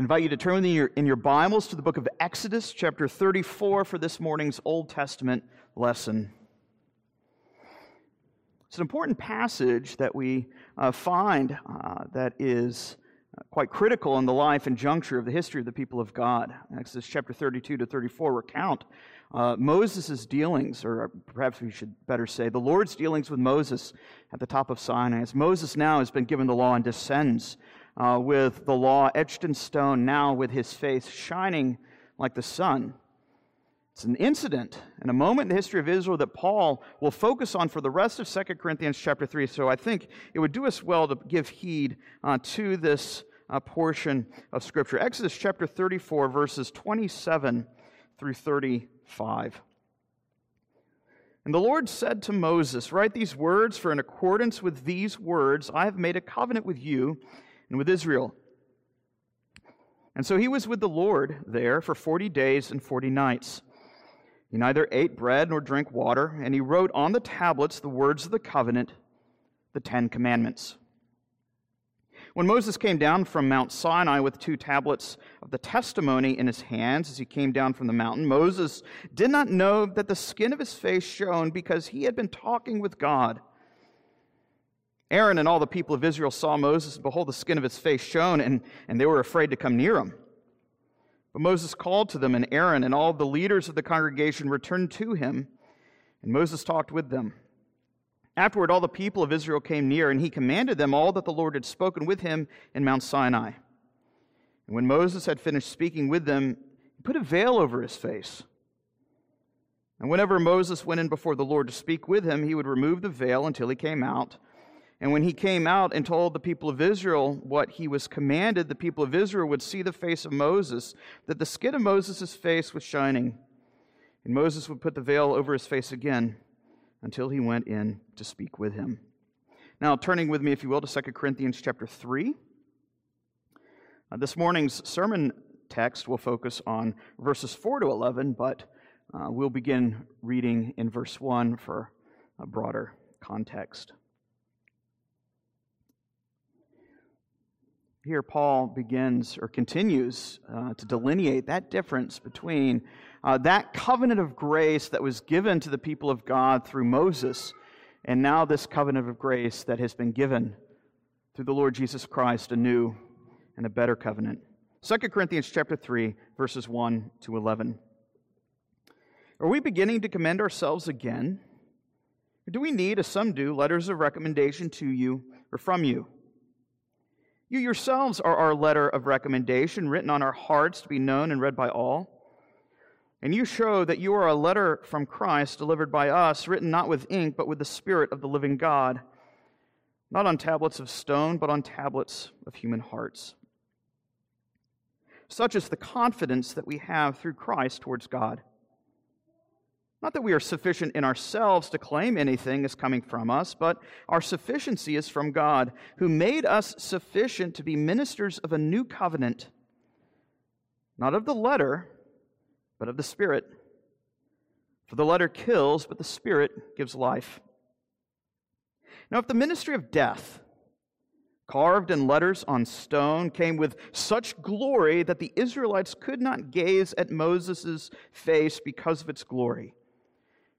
I invite you to turn in your, in your Bibles to the book of Exodus, chapter 34, for this morning's Old Testament lesson. It's an important passage that we uh, find uh, that is uh, quite critical in the life and juncture of the history of the people of God. Exodus chapter 32 to 34 recount uh, Moses' dealings, or perhaps we should better say, the Lord's dealings with Moses at the top of Sinai. As Moses now has been given the law and descends uh, with the law etched in stone, now with his face shining like the sun. It's an incident and a moment in the history of Israel that Paul will focus on for the rest of 2 Corinthians chapter 3. So I think it would do us well to give heed uh, to this uh, portion of Scripture. Exodus chapter 34, verses 27 through 35. And the Lord said to Moses, Write these words, for in accordance with these words I have made a covenant with you and with Israel. And so he was with the Lord there for 40 days and 40 nights. He neither ate bread nor drank water, and he wrote on the tablets the words of the covenant, the Ten Commandments. When Moses came down from Mount Sinai with two tablets of the testimony in his hands as he came down from the mountain, Moses did not know that the skin of his face shone because he had been talking with God. Aaron and all the people of Israel saw Moses, and behold, the skin of his face shone, and, and they were afraid to come near him. But Moses called to them, and Aaron and all the leaders of the congregation returned to him, and Moses talked with them. Afterward, all the people of Israel came near, and he commanded them all that the Lord had spoken with him in Mount Sinai. And when Moses had finished speaking with them, he put a veil over his face. And whenever Moses went in before the Lord to speak with him, he would remove the veil until he came out. And when he came out and told the people of Israel what he was commanded, the people of Israel would see the face of Moses, that the skin of Moses' face was shining. And Moses would put the veil over his face again until he went in to speak with him. Now, turning with me, if you will, to 2 Corinthians chapter 3. Uh, this morning's sermon text will focus on verses 4 to 11, but uh, we'll begin reading in verse 1 for a broader context. Here, Paul begins or continues uh, to delineate that difference between uh, that covenant of grace that was given to the people of God through Moses, and now this covenant of grace that has been given through the Lord Jesus Christ, a new and a better covenant. 2 Corinthians chapter 3, verses 1 to 11. Are we beginning to commend ourselves again? Or do we need, as some do, letters of recommendation to you or from you? You yourselves are our letter of recommendation, written on our hearts to be known and read by all. And you show that you are a letter from Christ delivered by us, written not with ink, but with the Spirit of the living God, not on tablets of stone, but on tablets of human hearts. Such is the confidence that we have through Christ towards God. Not that we are sufficient in ourselves to claim anything is coming from us, but our sufficiency is from God, who made us sufficient to be ministers of a new covenant, not of the letter, but of the Spirit. For the letter kills, but the Spirit gives life. Now, if the ministry of death, carved in letters on stone, came with such glory that the Israelites could not gaze at Moses' face because of its glory,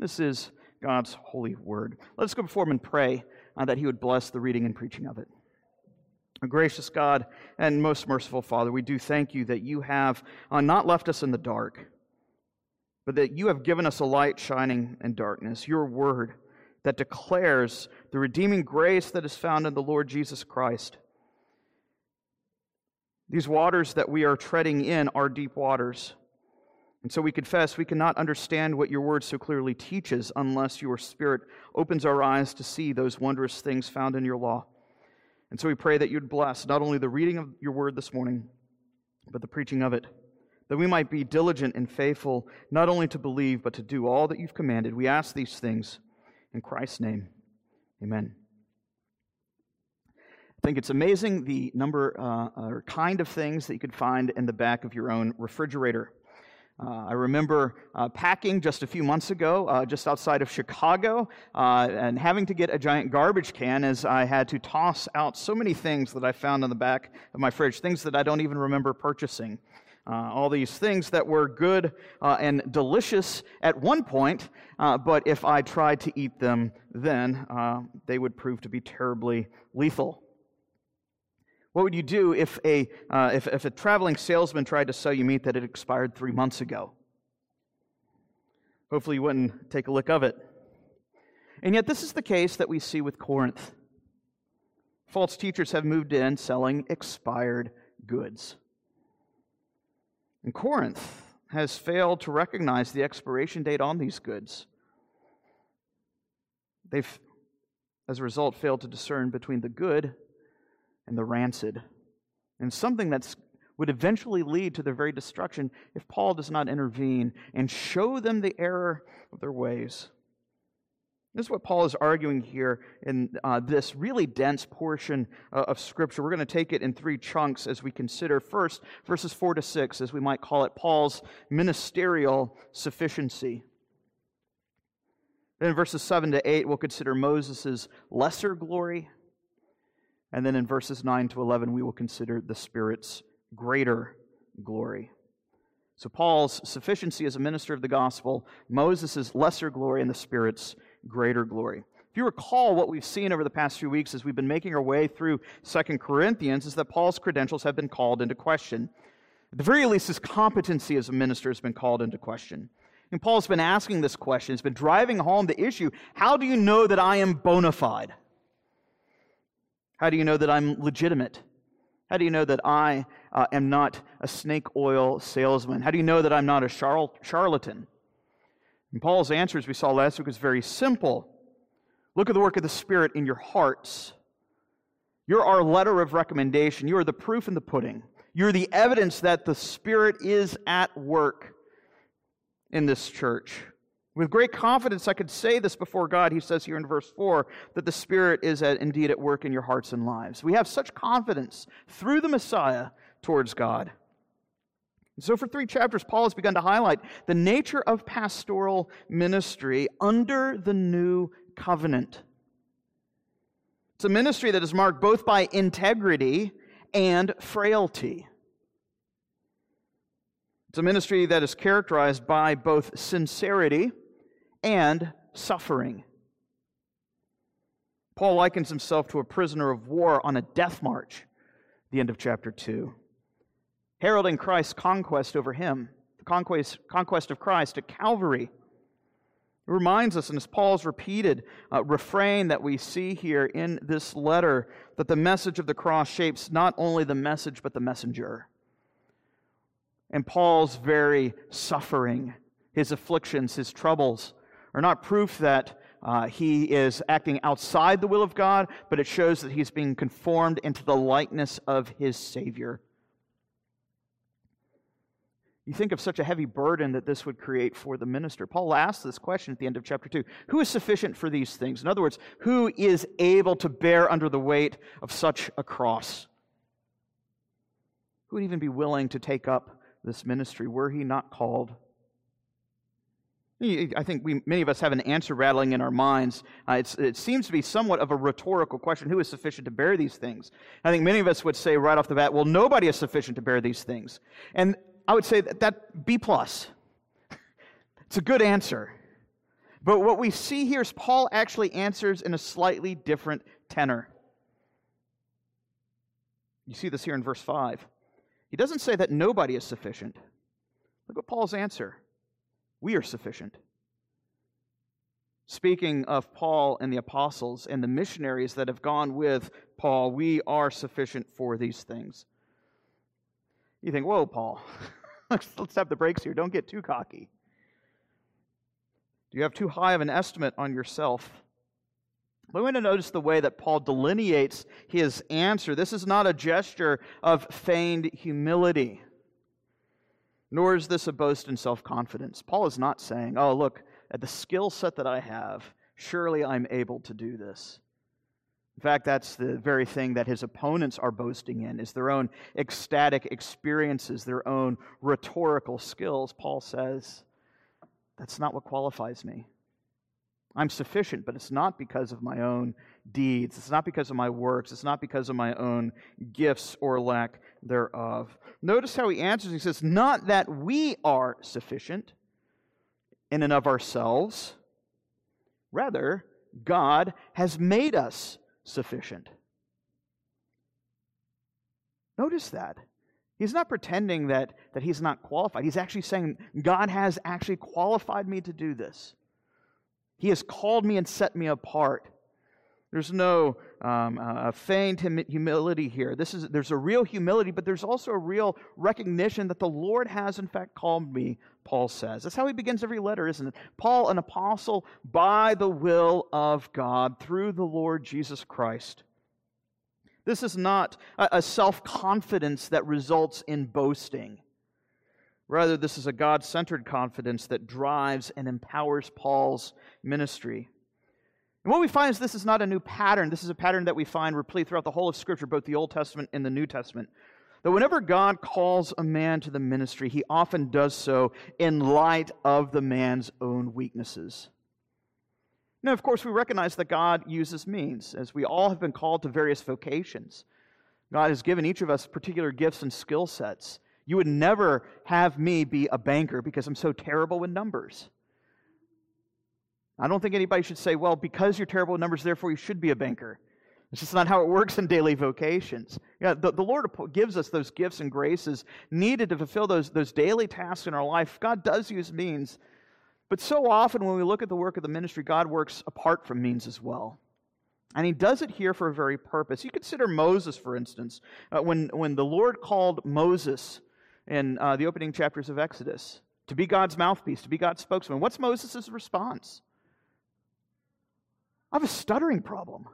This is God's holy word. Let us go before him and pray uh, that he would bless the reading and preaching of it. A gracious God and most merciful Father, we do thank you that you have uh, not left us in the dark, but that you have given us a light shining in darkness, your word that declares the redeeming grace that is found in the Lord Jesus Christ. These waters that we are treading in are deep waters. And so we confess we cannot understand what your word so clearly teaches unless your spirit opens our eyes to see those wondrous things found in your law. And so we pray that you'd bless not only the reading of your word this morning, but the preaching of it, that we might be diligent and faithful, not only to believe, but to do all that you've commanded. We ask these things in Christ's name. Amen. I think it's amazing the number uh, or kind of things that you could find in the back of your own refrigerator. Uh, I remember uh, packing just a few months ago, uh, just outside of Chicago, uh, and having to get a giant garbage can as I had to toss out so many things that I found in the back of my fridge, things that I don't even remember purchasing. Uh, all these things that were good uh, and delicious at one point, but if I tried to eat them then, they would prove to be terribly lethal. What would you do if a, uh, if, if a traveling salesman tried to sell you meat that had expired three months ago? Hopefully, you wouldn't take a lick of it. And yet, this is the case that we see with Corinth. False teachers have moved in selling expired goods. And Corinth has failed to recognize the expiration date on these goods. They've, as a result, failed to discern between the good and the rancid, and something that would eventually lead to their very destruction if Paul does not intervene and show them the error of their ways. This is what Paul is arguing here in uh, this really dense portion uh, of Scripture. We're going to take it in three chunks as we consider first verses 4 to 6, as we might call it, Paul's ministerial sufficiency. Then in verses 7 to 8, we'll consider Moses' lesser glory. And then in verses 9 to 11, we will consider the Spirit's greater glory. So, Paul's sufficiency as a minister of the gospel, Moses' lesser glory, and the Spirit's greater glory. If you recall, what we've seen over the past few weeks as we've been making our way through Second Corinthians is that Paul's credentials have been called into question. At the very least, his competency as a minister has been called into question. And Paul's been asking this question, he's been driving home the issue how do you know that I am bona fide? How do you know that I'm legitimate? How do you know that I uh, am not a snake oil salesman? How do you know that I'm not a charl- charlatan? And Paul's answer, as we saw last week, was very simple. Look at the work of the Spirit in your hearts. You're our letter of recommendation. You are the proof in the pudding. You're the evidence that the Spirit is at work in this church. With great confidence, I could say this before God, he says here in verse 4, that the Spirit is at, indeed at work in your hearts and lives. We have such confidence through the Messiah towards God. So, for three chapters, Paul has begun to highlight the nature of pastoral ministry under the new covenant. It's a ministry that is marked both by integrity and frailty. It's a ministry that is characterized by both sincerity and suffering. Paul likens himself to a prisoner of war on a death march, the end of chapter 2, heralding Christ's conquest over him, the conquest, conquest of Christ at Calvary. It reminds us, and it's Paul's repeated uh, refrain that we see here in this letter, that the message of the cross shapes not only the message, but the messenger. And Paul's very suffering, his afflictions, his troubles, are not proof that uh, he is acting outside the will of God, but it shows that he's being conformed into the likeness of his Savior. You think of such a heavy burden that this would create for the minister. Paul asks this question at the end of chapter 2 Who is sufficient for these things? In other words, who is able to bear under the weight of such a cross? Who would even be willing to take up this ministry were he not called I think we, many of us have an answer rattling in our minds. Uh, it seems to be somewhat of a rhetorical question who is sufficient to bear these things? I think many of us would say right off the bat, well, nobody is sufficient to bear these things. And I would say that, that B plus. It's a good answer. But what we see here is Paul actually answers in a slightly different tenor. You see this here in verse 5. He doesn't say that nobody is sufficient. Look at Paul's answer. We are sufficient. Speaking of Paul and the apostles and the missionaries that have gone with Paul, we are sufficient for these things. You think, whoa, Paul, let's, have the brakes here. Don't get too cocky. Do you have too high of an estimate on yourself? We want to notice the way that Paul delineates his answer. This is not a gesture of feigned humility. Nor is this a boast in self confidence. Paul is not saying, oh, look, at the skill set that I have, surely I'm able to do this. In fact, that's the very thing that his opponents are boasting in is their own ecstatic experiences, their own rhetorical skills. Paul says, that's not what qualifies me. I'm sufficient, but it's not because of my own deeds. It's not because of my works. It's not because of my own gifts or lack thereof. Notice how he answers. He says, Not that we are sufficient in and of ourselves. Rather, God has made us sufficient. Notice that. He's not pretending that, that he's not qualified. He's actually saying, God has actually qualified me to do this. He has called me and set me apart. There's no um, uh, feigned humility here. This is, there's a real humility, but there's also a real recognition that the Lord has, in fact, called me, Paul says. That's how he begins every letter, isn't it? Paul, an apostle by the will of God through the Lord Jesus Christ. This is not a, self confidence that results in boasting. Rather, this is a God centered confidence that drives and empowers Paul's ministry. And what we find is this is not a new pattern. This is a pattern that we find replete throughout the whole of Scripture, both the Old Testament and the New Testament. That whenever God calls a man to the ministry, he often does so in light of the man's own weaknesses. Now, of course, we recognize that God uses means, as we all have been called to various vocations. God has given each of us particular gifts and skill sets. You would never have me be a banker because I'm so terrible with numbers. I don't think anybody should say, well, because you're terrible with numbers, therefore you should be a banker. It's just not how it works in daily vocations. Yeah, the, the Lord gives us those gifts and graces needed to fulfill those, those daily tasks in our life. God does use means. But so often when we look at the work of the ministry, God works apart from means as well. And he does it here for a very purpose. You consider Moses, for instance, uh, when, when the Lord called Moses in uh, the opening chapters of Exodus to be God's mouthpiece, to be God's spokesman. What's Moses' response? I have a stuttering problem.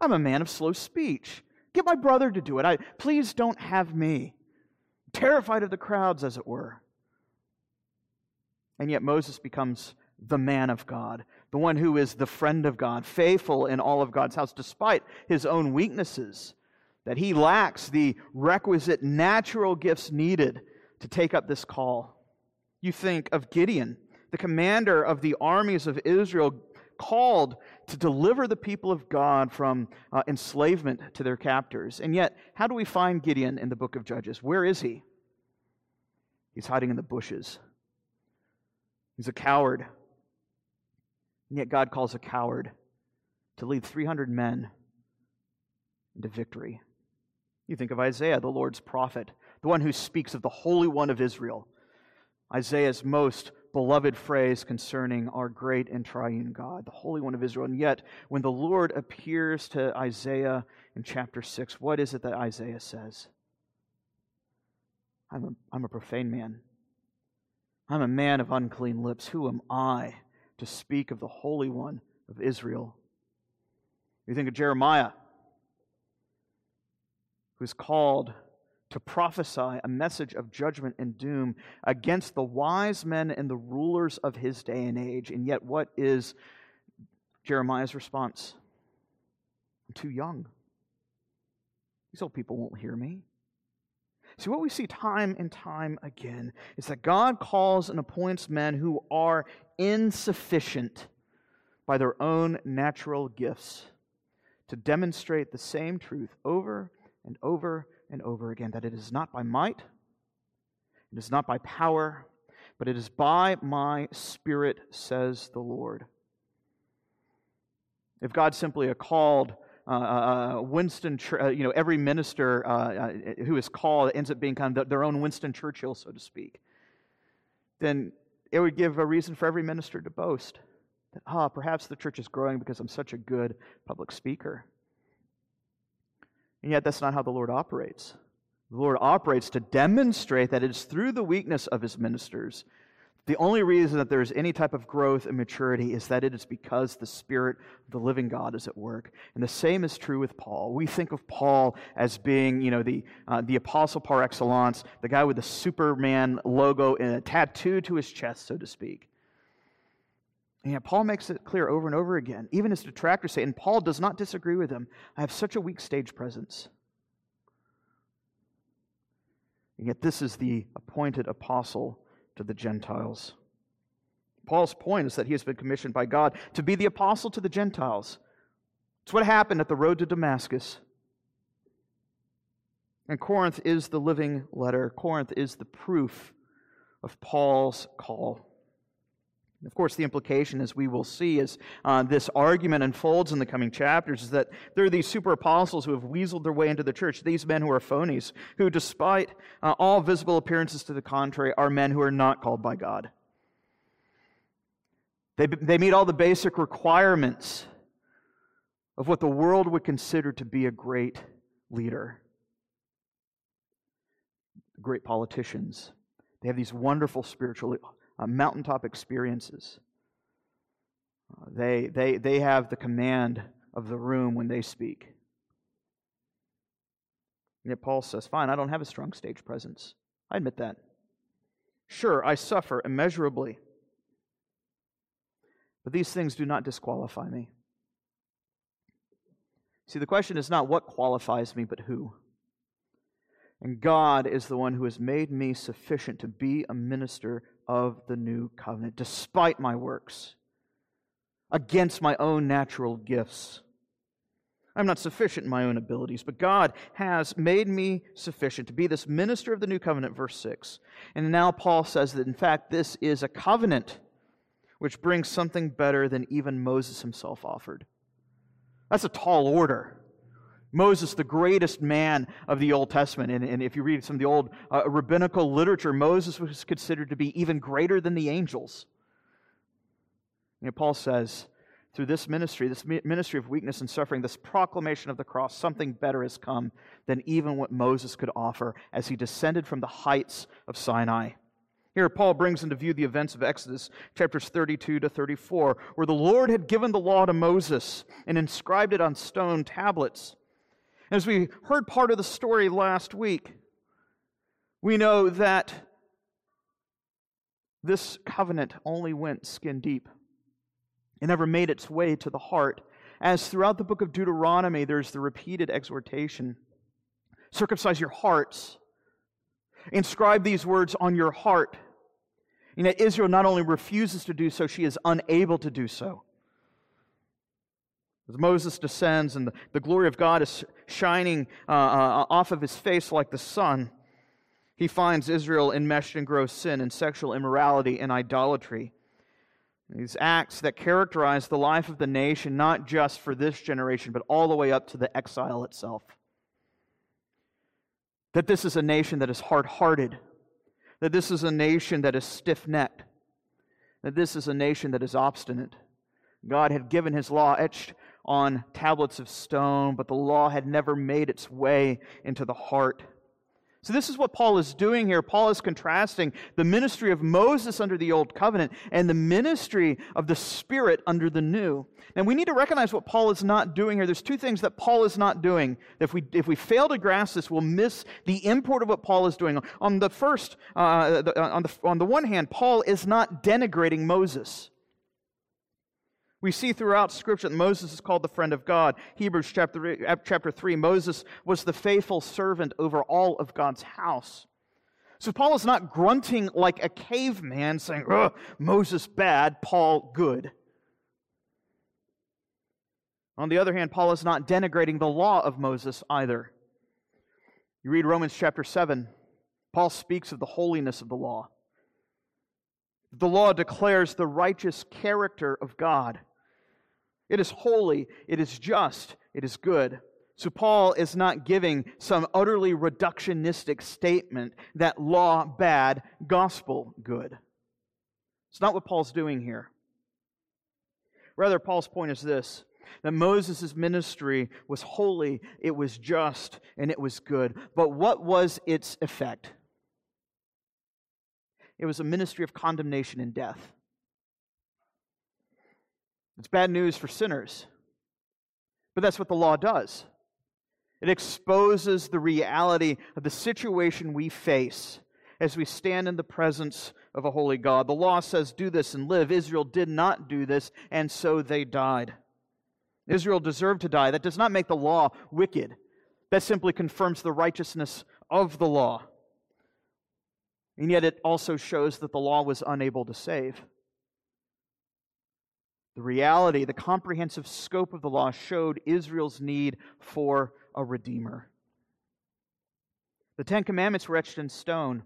I'm a man of slow speech. Get my brother to do it. I, please don't have me. Terrified of the crowds, as it were. And yet Moses becomes the man of God, the one who is the friend of God, faithful in all of God's house, despite his own weaknesses, that he lacks the requisite natural gifts needed to take up this call. You think of Gideon, the commander of the armies of Israel, called to deliver the people of God from uh, enslavement to their captors. And yet, how do we find Gideon in the book of Judges? Where is he? He's hiding in the bushes. He's a coward. And yet, God calls a coward to lead 300 men into victory. You think of Isaiah, the Lord's prophet, the one who speaks of the Holy One of Israel. Isaiah's most beloved phrase concerning our great and triune God, the Holy One of Israel. And yet, when the Lord appears to Isaiah in chapter 6, what is it that Isaiah says? I'm a, I'm a profane man. I'm a man of unclean lips. Who am I to speak of the Holy One of Israel? You think of Jeremiah, who's called to prophesy a message of judgment and doom against the wise men and the rulers of his day and age. And yet, what is Jeremiah's response? I'm too young. These old people won't hear me. See, what we see time and time again is that God calls and appoints men who are insufficient by their own natural gifts to demonstrate the same truth over and over and over again that it is not by might, it is not by power, but it is by my Spirit, says the Lord. If God simply called uh, uh, uh Winston, uh, you know, every minister uh, uh, who is called ends up being kind of their own Winston Churchill, so to speak, then it would give a reason for every minister to boast that, ah, perhaps the church is growing because I'm such a good public speaker. And yet, that's not how the Lord operates. The Lord operates to demonstrate that it is through the weakness of his ministers The only reason that there's any type of growth and maturity is that it is because the Spirit of the living God is at work. And the same is true with Paul. We think of Paul as being, you know, the, uh, the apostle par excellence, the guy with the Superman logo and a tattoo to his chest, so to speak. And yet Paul makes it clear over and over again. Even his detractors say, and Paul does not disagree with them, I have such a weak stage presence. And yet this is the appointed apostle to the Gentiles. Paul's point is that he has been commissioned by God to be the apostle to the Gentiles. It's what happened at the road to Damascus. And Corinth is the living letter, Corinth is the proof of Paul's call. Of course, the implication, as we will see, as uh, this argument unfolds in the coming chapters, is that there are these super apostles who have weaseled their way into the church, these men who are phonies, who, despite uh, all visible appearances to the contrary, are men who are not called by God. They, they meet all the basic requirements of what the world would consider to be a great leader. Great politicians. They have these wonderful spiritual uh, mountaintop experiences. Uh, they, they, they have the command of the room when they speak. And yet Paul says, Fine, I don't have a strong stage presence. I admit that. Sure, I suffer immeasurably. But these things do not disqualify me. See, the question is not what qualifies me, but who. And God is the one who has made me sufficient to be a minister of the new covenant, despite my works, against my own natural gifts. I'm not sufficient in my own abilities, but God has made me sufficient to be this minister of the new covenant, verse 6. And now Paul says that, in fact, this is a covenant which brings something better than even Moses himself offered. That's a tall order. Moses, the greatest man of the Old Testament. And, and if you read some of the old uh, rabbinical literature, Moses was considered to be even greater than the angels. You know, Paul says, through this ministry, this ministry of weakness and suffering, this proclamation of the cross, something better has come than even what Moses could offer as he descended from the heights of Sinai. Here, Paul brings into view the events of Exodus, chapters 32 to 34, where the Lord had given the law to Moses and inscribed it on stone tablets. As we heard part of the story last week, we know that this covenant only went skin deep. It never made its way to the heart. As throughout the book of Deuteronomy, there's the repeated exhortation circumcise your hearts, inscribe these words on your heart. And yet, Israel not only refuses to do so, she is unable to do so. As Moses descends and the, the glory of God is shining uh, uh, off of his face like the sun, he finds Israel enmeshed in gross sin and sexual immorality and idolatry. These acts that characterize the life of the nation, not just for this generation, but all the way up to the exile itself. That this is a nation that is hard hearted, that this is a nation that is stiff necked, that this is a nation that is obstinate. God had given his law etched on tablets of stone, but the law had never made its way into the heart. So, this is what Paul is doing here. Paul is contrasting the ministry of Moses under the Old Covenant and the ministry of the Spirit under the New. And we need to recognize what Paul is not doing here. There's two things that Paul is not doing. If we, if we fail to grasp this, we'll miss the import of what Paul is doing. On the first, uh, the, on, the, on the one hand, Paul is not denigrating Moses. We see throughout Scripture that Moses is called the friend of God. Hebrews chapter, eh, chapter 3, Moses was the faithful servant over all of God's house. So Paul is not grunting like a caveman saying, Moses bad, Paul good. On the other hand, Paul is not denigrating the law of Moses either. You read Romans chapter 7, Paul speaks of the holiness of the law. The law declares the righteous character of God. It is holy, it is just, it is good. So, Paul is not giving some utterly reductionistic statement that law bad, gospel good. It's not what Paul's doing here. Rather, Paul's point is this that Moses' ministry was holy, it was just, and it was good. But what was its effect? it was a ministry of condemnation and death. It's bad news for sinners, but that's what the law does. It exposes the reality of the situation we face as we stand in the presence of a holy God. The law says, Do this and live. Israel did not do this, and so they died. Israel deserved to die. That does not make the law wicked, that simply confirms the righteousness of the law. And yet it also shows that the law was unable to save. The reality, the comprehensive scope of the law showed Israel's need for a redeemer. The Ten Commandments were etched in stone,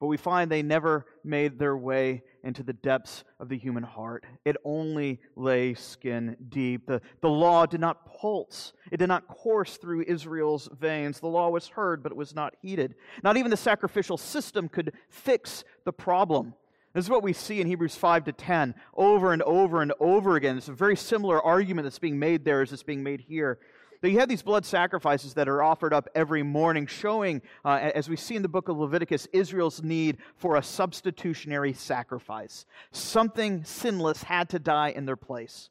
but we find they never made their way into the depths of the human heart. It only lay skin deep. The, the law did not pulse, it did not course through Israel's veins. The law was heard, but it was not heeded. Not even the sacrificial system could fix the problem. This is what we see in Hebrews 5 to 10 over and over and over again. It's a very similar argument that's being made there as it's being made here. That you have these blood sacrifices that are offered up every morning, showing, uh, as we see in the book of Leviticus, Israel's need for a substitutionary sacrifice. Something sinless had to die in their place.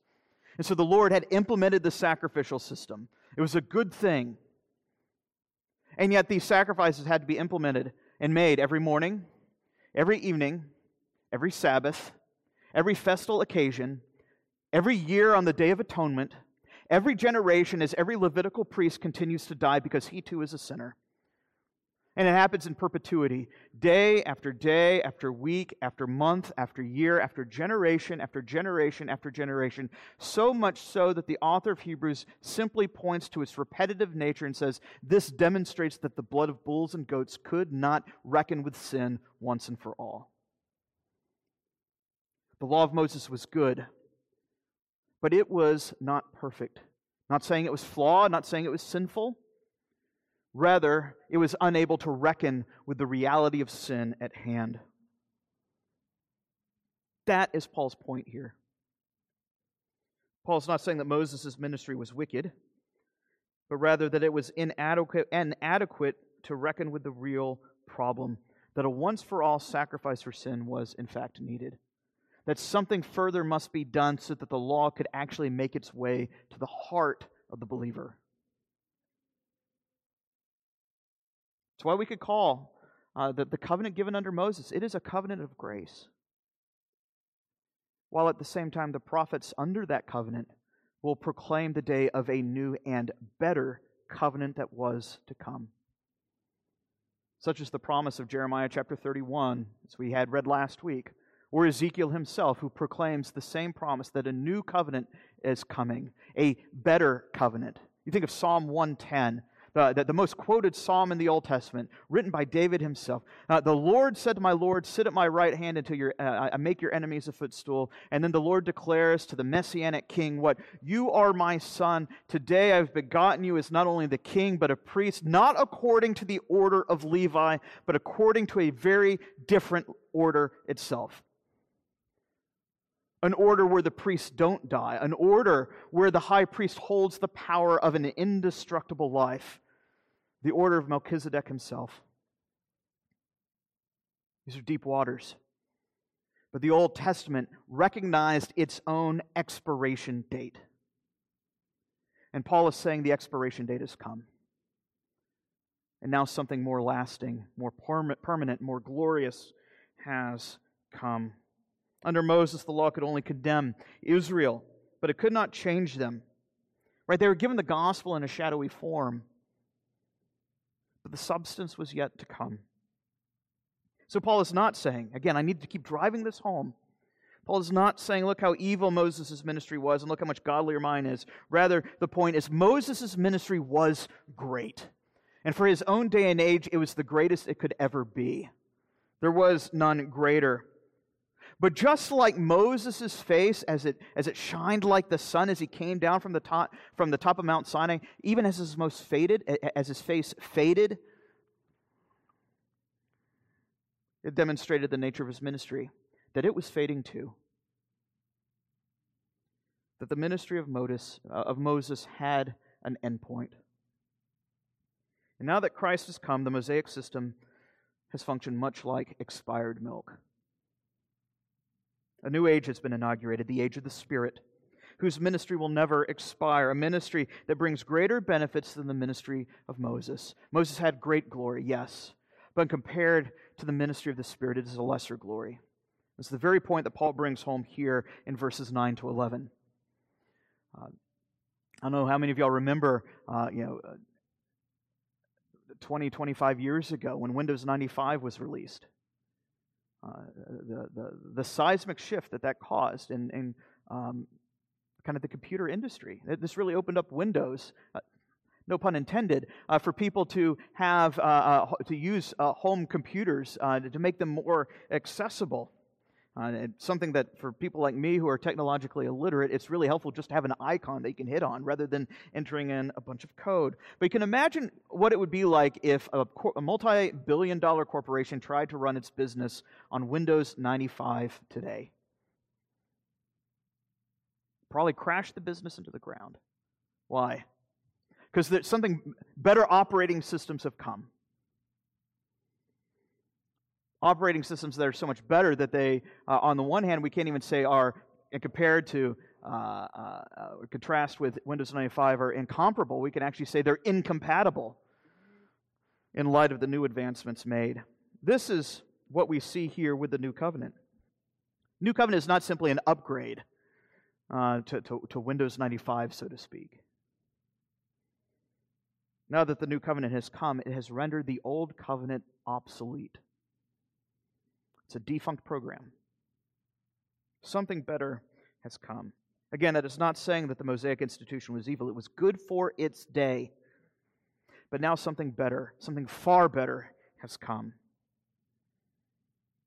And so the Lord had implemented the sacrificial system. It was a good thing. And yet these sacrifices had to be implemented and made every morning, every evening, every Sabbath, every festal occasion, every year on the Day of Atonement Every generation, as every Levitical priest continues to die because he too is a sinner. And it happens in perpetuity, day after day, after week, after month, after year, after generation, after generation, after generation. So much so that the author of Hebrews simply points to its repetitive nature and says, This demonstrates that the blood of bulls and goats could not reckon with sin once and for all. The law of Moses was good, but it was not perfect. Not saying it was flawed, not saying it was sinful. Rather, it was unable to reckon with the reality of sin at hand. That is Paul's point here. Paul's not saying that Moses' ministry was wicked, but rather that it was inadequate, inadequate to reckon with the real problem that a once for all sacrifice for sin was, in fact, needed that something further must be done so that the law could actually make its way to the heart of the believer. That's why we could call uh, the, the covenant given under Moses, it is a covenant of grace. While at the same time, the prophets under that covenant will proclaim the day of a new and better covenant that was to come. Such is the promise of Jeremiah chapter 31, as we had read last week or Ezekiel himself, who proclaims the same promise that a new covenant is coming, a better covenant. You think of Psalm 110, the, the, the most quoted psalm in the Old Testament, written by David himself. Uh, the Lord said to my Lord, Sit at my right hand until your, uh, I make your enemies a footstool. And then the Lord declares to the messianic king, What? You are my son. Today I've begotten you as not only the king, but a priest, not according to the order of Levi, but according to a very different order itself an order where the priests don't die, an order where the high priest holds the power of an indestructible life, the order of Melchizedek himself. These are deep waters. But the Old Testament recognized its own expiration date. And Paul is saying the expiration date has come. And now something more lasting, more permanent, more glorious has come. Under Moses, the law could only condemn Israel, but it could not change them. Right? They were given the gospel in a shadowy form, but the substance was yet to come. So Paul is not saying, again, I need to keep driving this home. Paul is not saying, look how evil Moses' ministry was and look how much godlier mine is. Rather, the point is, Moses' ministry was great. And for his own day and age, it was the greatest it could ever be. There was none greater. But just like Moses' face as it, as it shined like the sun as he came down from the, top, from the top of Mount Sinai, even as his most faded, as his face faded, it demonstrated the nature of his ministry, that it was fading too. That the ministry of Moses, uh, of Moses had an endpoint. And now that Christ has come, the Mosaic system has functioned much like expired milk. A new age has been inaugurated, the age of the Spirit, whose ministry will never expire, a ministry that brings greater benefits than the ministry of Moses. Moses had great glory, yes, but compared to the ministry of the Spirit, it is a lesser glory. It's the very point that Paul brings home here in verses 9 to 11. Uh, I don't know how many of y'all remember, uh, you know, uh, 20, 25 years ago when Windows 95 was released. Uh, the, the, the seismic shift that that caused in, in um, kind of the computer industry. This really opened up windows, uh, no pun intended, uh, for people to have uh, uh, to use home computers to make them more accessible. Uh, something that for people like me who are technologically illiterate, it's really helpful just to have an icon that you can hit on rather than entering in a bunch of code. But you can imagine what it would be like if a, a multi billion dollar corporation tried to run its business on Windows 95 today. Probably crash the business into the ground. Why? Because there's something better operating systems have come operating systems that are so much better that they, uh, on the one hand, we can't even say are compared to uh, uh, uh, contrast with Windows 95 are incomparable. We can actually say they're incompatible in light of the new advancements made. This is what we see here with the new covenant. New covenant is not simply an upgrade uh, to, to, to Windows 95, so to speak. Now that the new covenant has come, it has rendered the old covenant obsolete. It's a defunct program. Something better has come. Again, that is not saying that the Mosaic institution was evil. It was good for its day. But now something better, something far better, has come.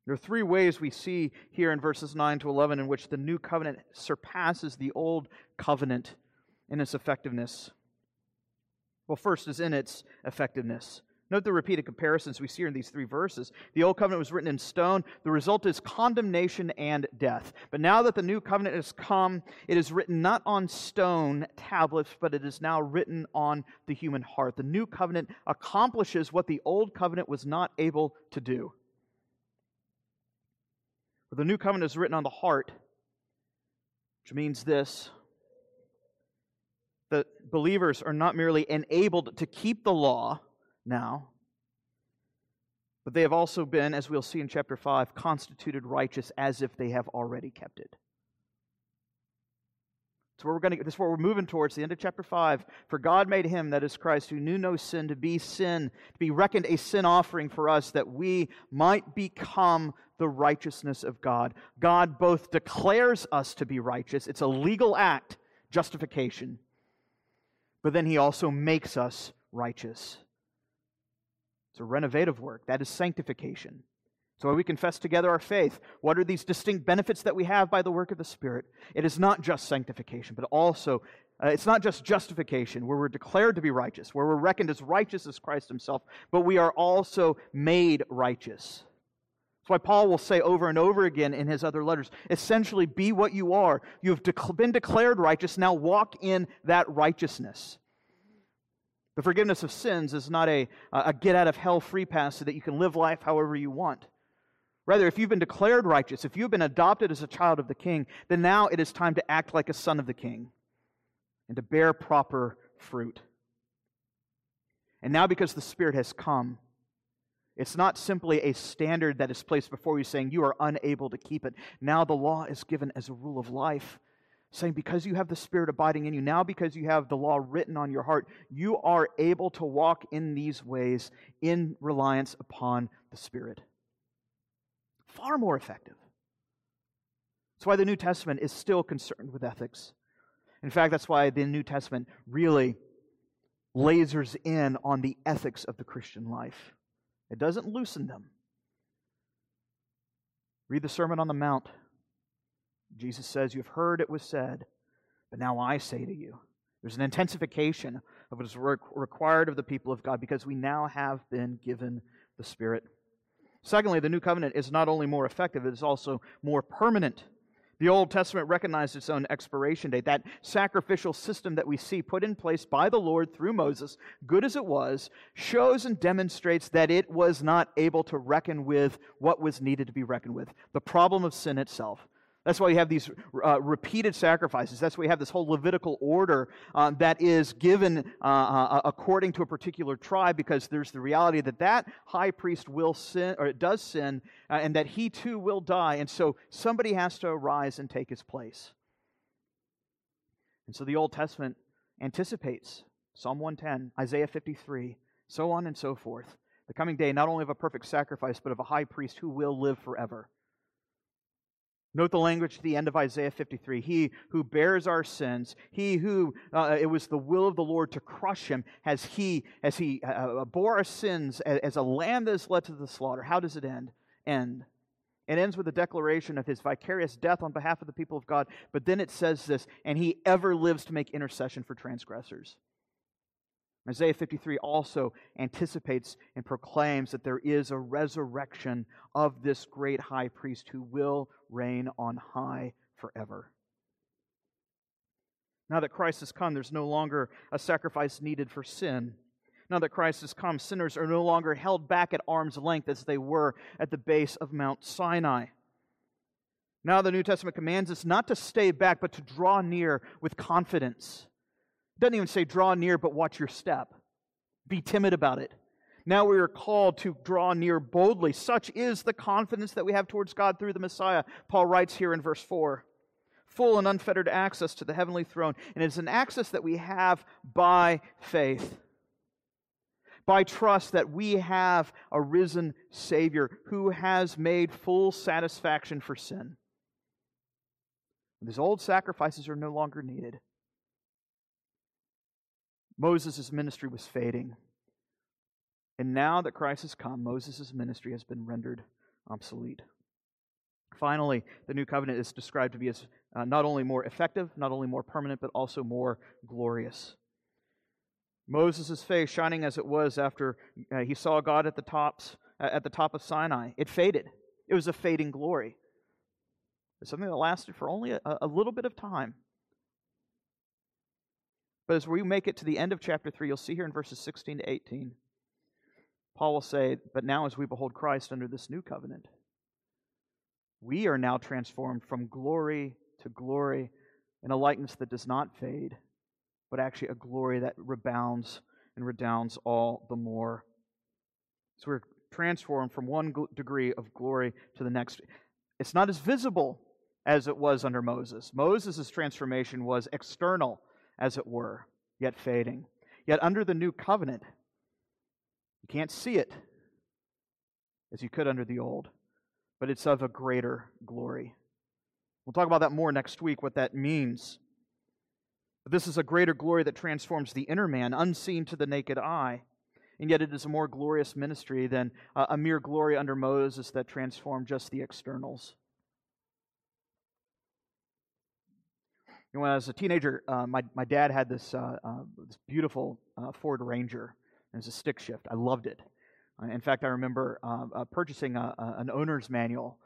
There are three ways we see here in verses 9 to 11 in which the new covenant surpasses the old covenant in its effectiveness. Well, first is in its effectiveness. Note the repeated comparisons we see in these three verses. The old covenant was written in stone. The result is condemnation and death. But now that the new covenant has come, it is written not on stone tablets, but it is now written on the human heart. The new covenant accomplishes what the old covenant was not able to do. But the new covenant is written on the heart, which means this that believers are not merely enabled to keep the law now. But they have also been, as we'll see in chapter 5, constituted righteous as if they have already kept it. So we're going to, this is where we're moving towards the end of chapter 5. For God made him, that is Christ, who knew no sin, to be sin, to be reckoned a sin offering for us, that we might become the righteousness of God. God both declares us to be righteous, it's a legal act, justification, but then he also makes us righteous. It's a renovative work. That is sanctification. So we confess together our faith. What are these distinct benefits that we have by the work of the Spirit? It is not just sanctification, but also uh, it's not just justification, where we're declared to be righteous, where we're reckoned as righteous as Christ Himself, but we are also made righteous. That's why Paul will say over and over again in his other letters essentially, be what you are. You have been declared righteous, now walk in that righteousness. The forgiveness of sins is not a, a get out of hell free pass so that you can live life however you want. Rather, if you've been declared righteous, if you've been adopted as a child of the king, then now it is time to act like a son of the king and to bear proper fruit. And now, because the Spirit has come, it's not simply a standard that is placed before you saying you are unable to keep it. Now the law is given as a rule of life saying, because you have the Spirit abiding in you, now because you have the law written on your heart, you are able to walk in these ways in reliance upon the Spirit. Far more effective. That's why the New Testament is still concerned with ethics. In fact, that's why the New Testament really lasers in on the ethics of the Christian life. It doesn't loosen them. Read the Sermon on the Mount. Jesus says, You've heard it was said, but now I say to you. There's an intensification of what is required of the people of God because we now have been given the Spirit. Secondly, the new covenant is not only more effective, it is also more permanent The Old Testament recognized its own expiration date. That sacrificial system that we see put in place by the Lord through Moses, good as it was, shows and demonstrates that it was not able to reckon with what was needed to be reckoned with the problem of sin itself. That's why we have these uh, repeated sacrifices. That's why we have this whole Levitical order uh, that is given uh, uh, according to a particular tribe, because there's the reality that that high priest will sin, or does sin, uh, and that he too will die. And so somebody has to arise and take his place. And so the Old Testament anticipates Psalm 110, Isaiah 53, so on and so forth. The coming day, not only of a perfect sacrifice, but of a high priest who will live forever. Note the language at the end of Isaiah 53. He who bears our sins, he who uh, it was the will of the Lord to crush him, as he as he uh, uh bore our sins as, a lamb that is led to the slaughter. How does it end? End. It ends with a declaration of his vicarious death on behalf of the people of God. But then it says this, and he ever lives to make intercession for transgressors. Isaiah 53 also anticipates and proclaims that there is a resurrection of this great high priest who will reign on high forever. Now that Christ has come, there's no longer a sacrifice needed for sin. Now that Christ has come, sinners are no longer held back at arm's length as they were at the base of Mount Sinai. Now the New Testament commands us not to stay back, but to draw near with confidence doesn't even say draw near, but watch your step. Be timid about it. Now we are called to draw near boldly. Such is the confidence that we have towards God through the Messiah. Paul writes here in verse 4 full and unfettered access to the heavenly throne. And it's an access that we have by faith, by trust that we have a risen Savior who has made full satisfaction for sin. These old sacrifices are no longer needed. Moses' ministry was fading. And now that Christ has come, Moses' ministry has been rendered obsolete. Finally, the new covenant is described to be as uh, not only more effective, not only more permanent, but also more glorious. Moses' face, shining as it was after uh, he saw God at the tops uh, at the top of Sinai, it faded. It was a fading glory. It's something that lasted for only a, a little bit of time. But as we make it to the end of chapter 3, you'll see here in verses 16 to 18, Paul will say, But now as we behold Christ under this new covenant, we are now transformed from glory to glory in a likeness that does not fade, but actually a glory that rebounds and redounds all the more. So we're transformed from one degree of glory to the next. It's not as visible as it was under Moses. Moses' transformation was external as it were, yet fading. Yet under the new covenant, you can't see it as you could under the old, but it's of a greater glory. We'll talk about that more next week, what that means. But this is a greater glory that transforms the inner man, unseen to the naked eye. And yet it is a more glorious ministry than a mere glory under Moses that transformed just the externals. Know, when I was a teenager, uh, my, my dad had this, uh, uh, this beautiful uh, Ford Ranger. It was a stick shift. I loved it. Uh, in fact, I remember uh, purchasing a, a, an owner's manual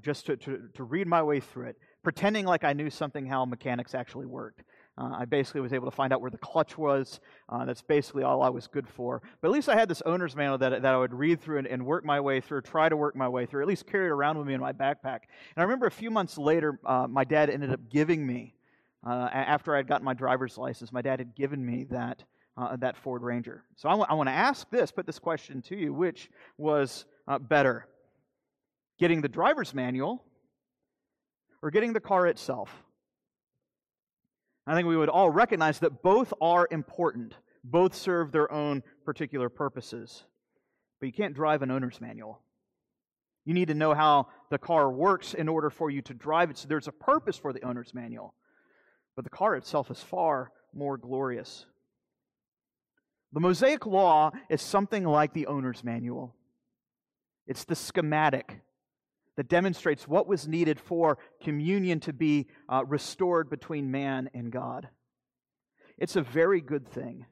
just to, to, to, read my way through it, pretending like I knew something how mechanics actually worked. I basically was able to find out where the clutch was. that's basically all I was good for. But at least I had this owner's manual that, that I would read through and, and work my way through, try to work my way through, at least carry it around with me in my backpack. And I remember a few months later, my dad ended up giving me uh, after I had gotten my driver's license, my dad had given me that, uh, that Ford Ranger. So I, w- I want to ask this, put this question to you which was uh, better? Getting the driver's manual or getting the car itself? I think we would all recognize that both are important, both serve their own particular purposes. But you can't drive an owner's manual. You need to know how the car works in order for you to drive it. So there's a purpose for the owner's manual but the car itself is far more glorious. The Mosaic Law is something like the owner's manual. It's the schematic that demonstrates what was needed for communion to be uh, restored between man and God. It's a very good thing.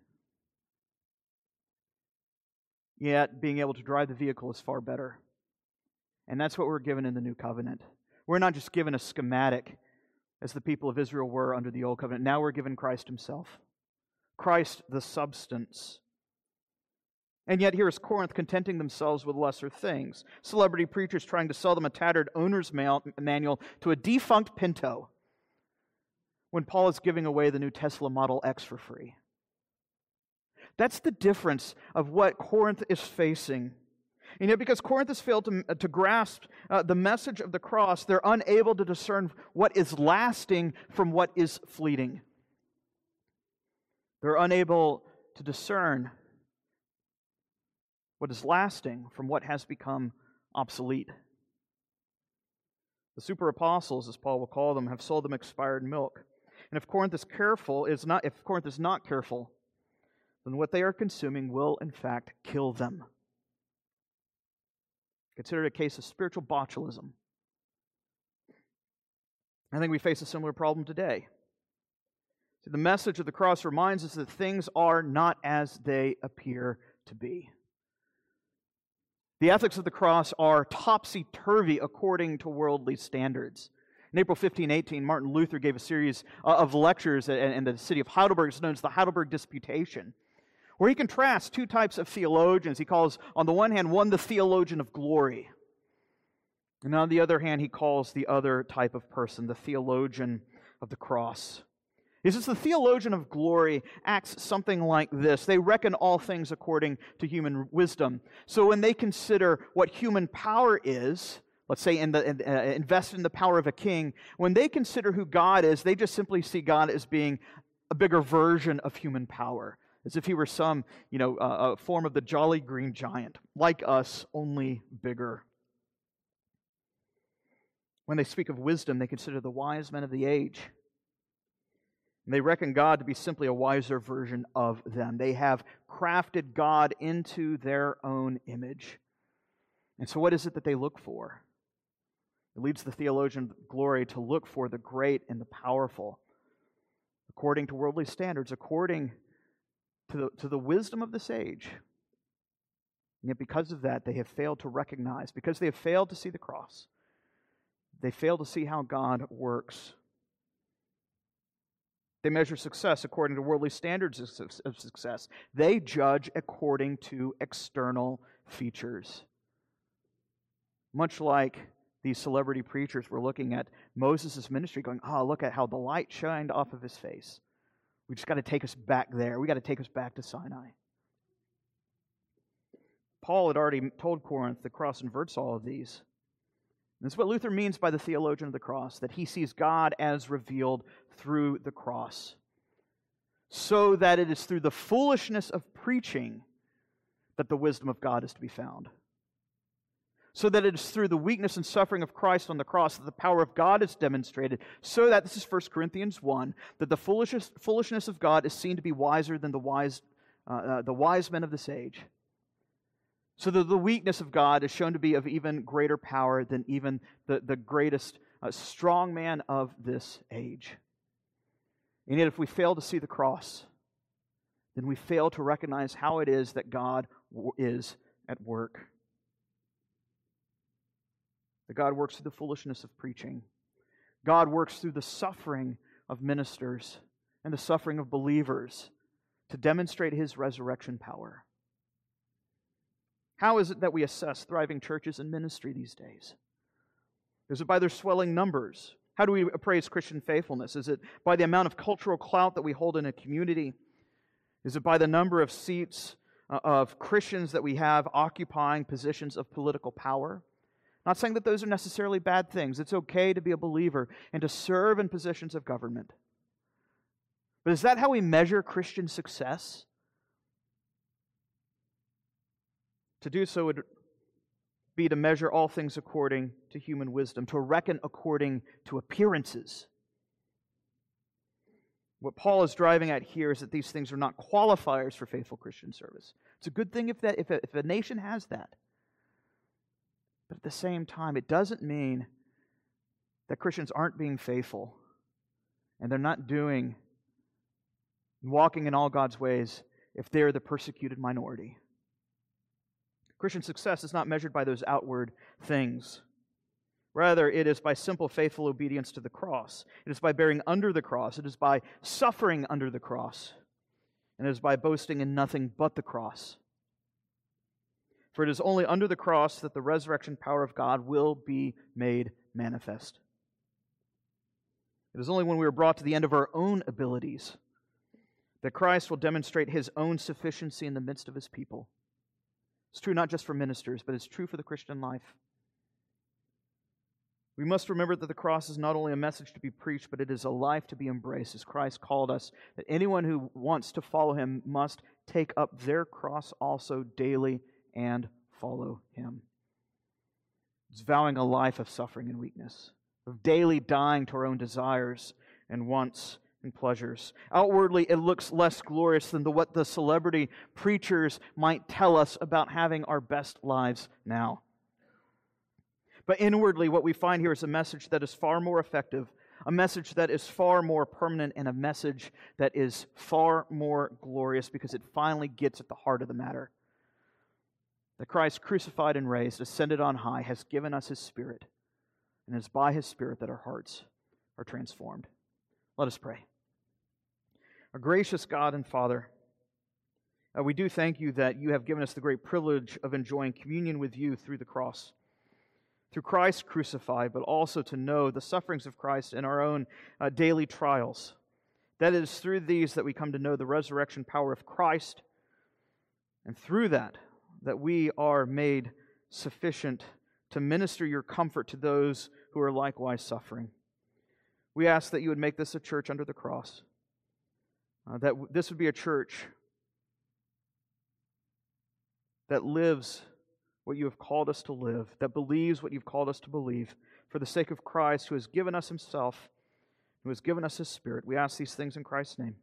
Yet, being able to drive the vehicle is far better. And that's what we're given in the new covenant. We're not just given a schematic as the people of Israel were under the Old Covenant. Now we're given Christ Himself. Christ, the substance. And yet, here is Corinth contenting themselves with lesser things. Celebrity preachers trying to sell them a tattered owner's manual to a defunct Pinto when Paul is giving away the new Tesla Model X for free. That's the difference of what Corinth is facing. You know, because Corinth has failed to, to grasp uh, the message of the cross, they're unable to discern what is lasting from what is fleeting. They're unable to discern what is lasting from what has become obsolete. The super apostles, as Paul will call them, have sold them expired milk. And if Corinth is careful, is not if Corinth is not careful, then what they are consuming will in fact kill them. Consider it a case of spiritual botulism. I think we face a similar problem today. See, the message of the cross reminds us that things are not as they appear to be. The ethics of the cross are topsy turvy according to worldly standards. In April 1518, Martin Luther gave a series uh, of lectures in the city of Heidelberg, it's known as the Heidelberg Disputation, where he contrasts two types of theologians. He calls, on the one hand, one the theologian of glory, and on the other hand, he calls the other type of person the theologian of the cross. He says the theologian of glory acts something like this. They reckon all things according to human wisdom. So when they consider what human power is, let's say in the, in, uh, invest in the power of a king, when they consider who God is, they just simply see God as being a bigger version of human power, as if he were some, you know, uh, form of the jolly green giant, like us, only bigger. When they speak of wisdom, they consider the wise men of the age and they reckon God to be simply a wiser version of them. They have crafted God into their own image. And so, what is it that they look for? It leads the theologian glory to look for the great and the powerful, according to worldly standards, according to the, to the wisdom of this age. And yet, because of that, they have failed to recognize, because they have failed to see the cross, they fail to see how God works they measure success according to worldly standards of success. They judge according to external features. Much like these celebrity preachers were looking at Moses' ministry, going, Oh, look at how the light shined off of his face. We just got to take us back there. We got to take us back to Sinai. Paul had already told Corinth the cross inverts all of these. That's what Luther means by the theologian of the cross, that he sees God as revealed through the cross. So that it is through the foolishness of preaching that the wisdom of God is to be found. So that it is through the weakness and suffering of Christ on the cross that the power of God is demonstrated. So that, this is 1 Corinthians 1, that the foolishness, of God is seen to be wiser than the wise, uh, uh, the wise men of this age so that the weakness of God is shown to be of even greater power than even the, the greatest uh, strong man of this age. And yet, if we fail to see the cross, then we fail to recognize how it is that God is at work. That God works through the foolishness of preaching, God works through the suffering of ministers and the suffering of believers to demonstrate his resurrection power. How is it that we assess thriving churches and ministry these days? Is it by their swelling numbers? How do we appraise Christian faithfulness? Is it by the amount of cultural clout that we hold in a community? Is it by the number of seats uh, of Christians that we have occupying positions of political power? Not saying that those are necessarily bad things. It's okay to be a believer and to serve in positions of government. But is that how we measure Christian success? To do so would be to measure all things according to human wisdom, to reckon according to appearances. What Paul is driving at here is that these things are not qualifiers for faithful Christian service. It's a good thing if, that, if, a, if a nation has that. But at the same time, it doesn't mean that Christians aren't being faithful and they're not doing, walking in all God's ways if they're the persecuted minority. Christian success is not measured by those outward things. Rather, it is by simple, faithful obedience to the cross. It is by bearing under the cross. It is by suffering under the cross. And it is by boasting in nothing but the cross. For it is only under the cross that the resurrection power of God will be made manifest. It is only when we are brought to the end of our own abilities that Christ will demonstrate his own sufficiency in the midst of his people. It's true not just for ministers, but it's true for the Christian life. We must remember that the cross is not only a message to be preached, but it is a life to be embraced, as Christ called us, that anyone who wants to follow him must take up their cross also daily and follow him. It's vowing a life of suffering and weakness, of daily dying to our own desires and wants and pleasures. Outwardly, it looks less glorious than the, what the celebrity preachers might tell us about having our best lives now. But inwardly, what we find here is a message that is far more effective, a message that is far more permanent, and a message that is far more glorious because it finally gets at the heart of the matter. That Christ, crucified and raised, ascended on high, has given us his Spirit, and it is by his Spirit that our hearts are transformed. Let us pray. Our gracious God and Father, uh, we do thank you that you have given us the great privilege of enjoying communion with you through the cross through Christ crucified, but also to know the sufferings of Christ in our own uh, daily trials. That it is through these that we come to know the resurrection power of Christ, and through that, that we are made sufficient to minister your comfort to those who are likewise suffering. We ask that you would make this a church under the cross, uh, that this would be a church that lives what you have called us to live, that believes what you've called us to believe, for the sake of Christ, who has given us himself, who has given us his Spirit. We ask these things in Christ's name.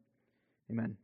Amen.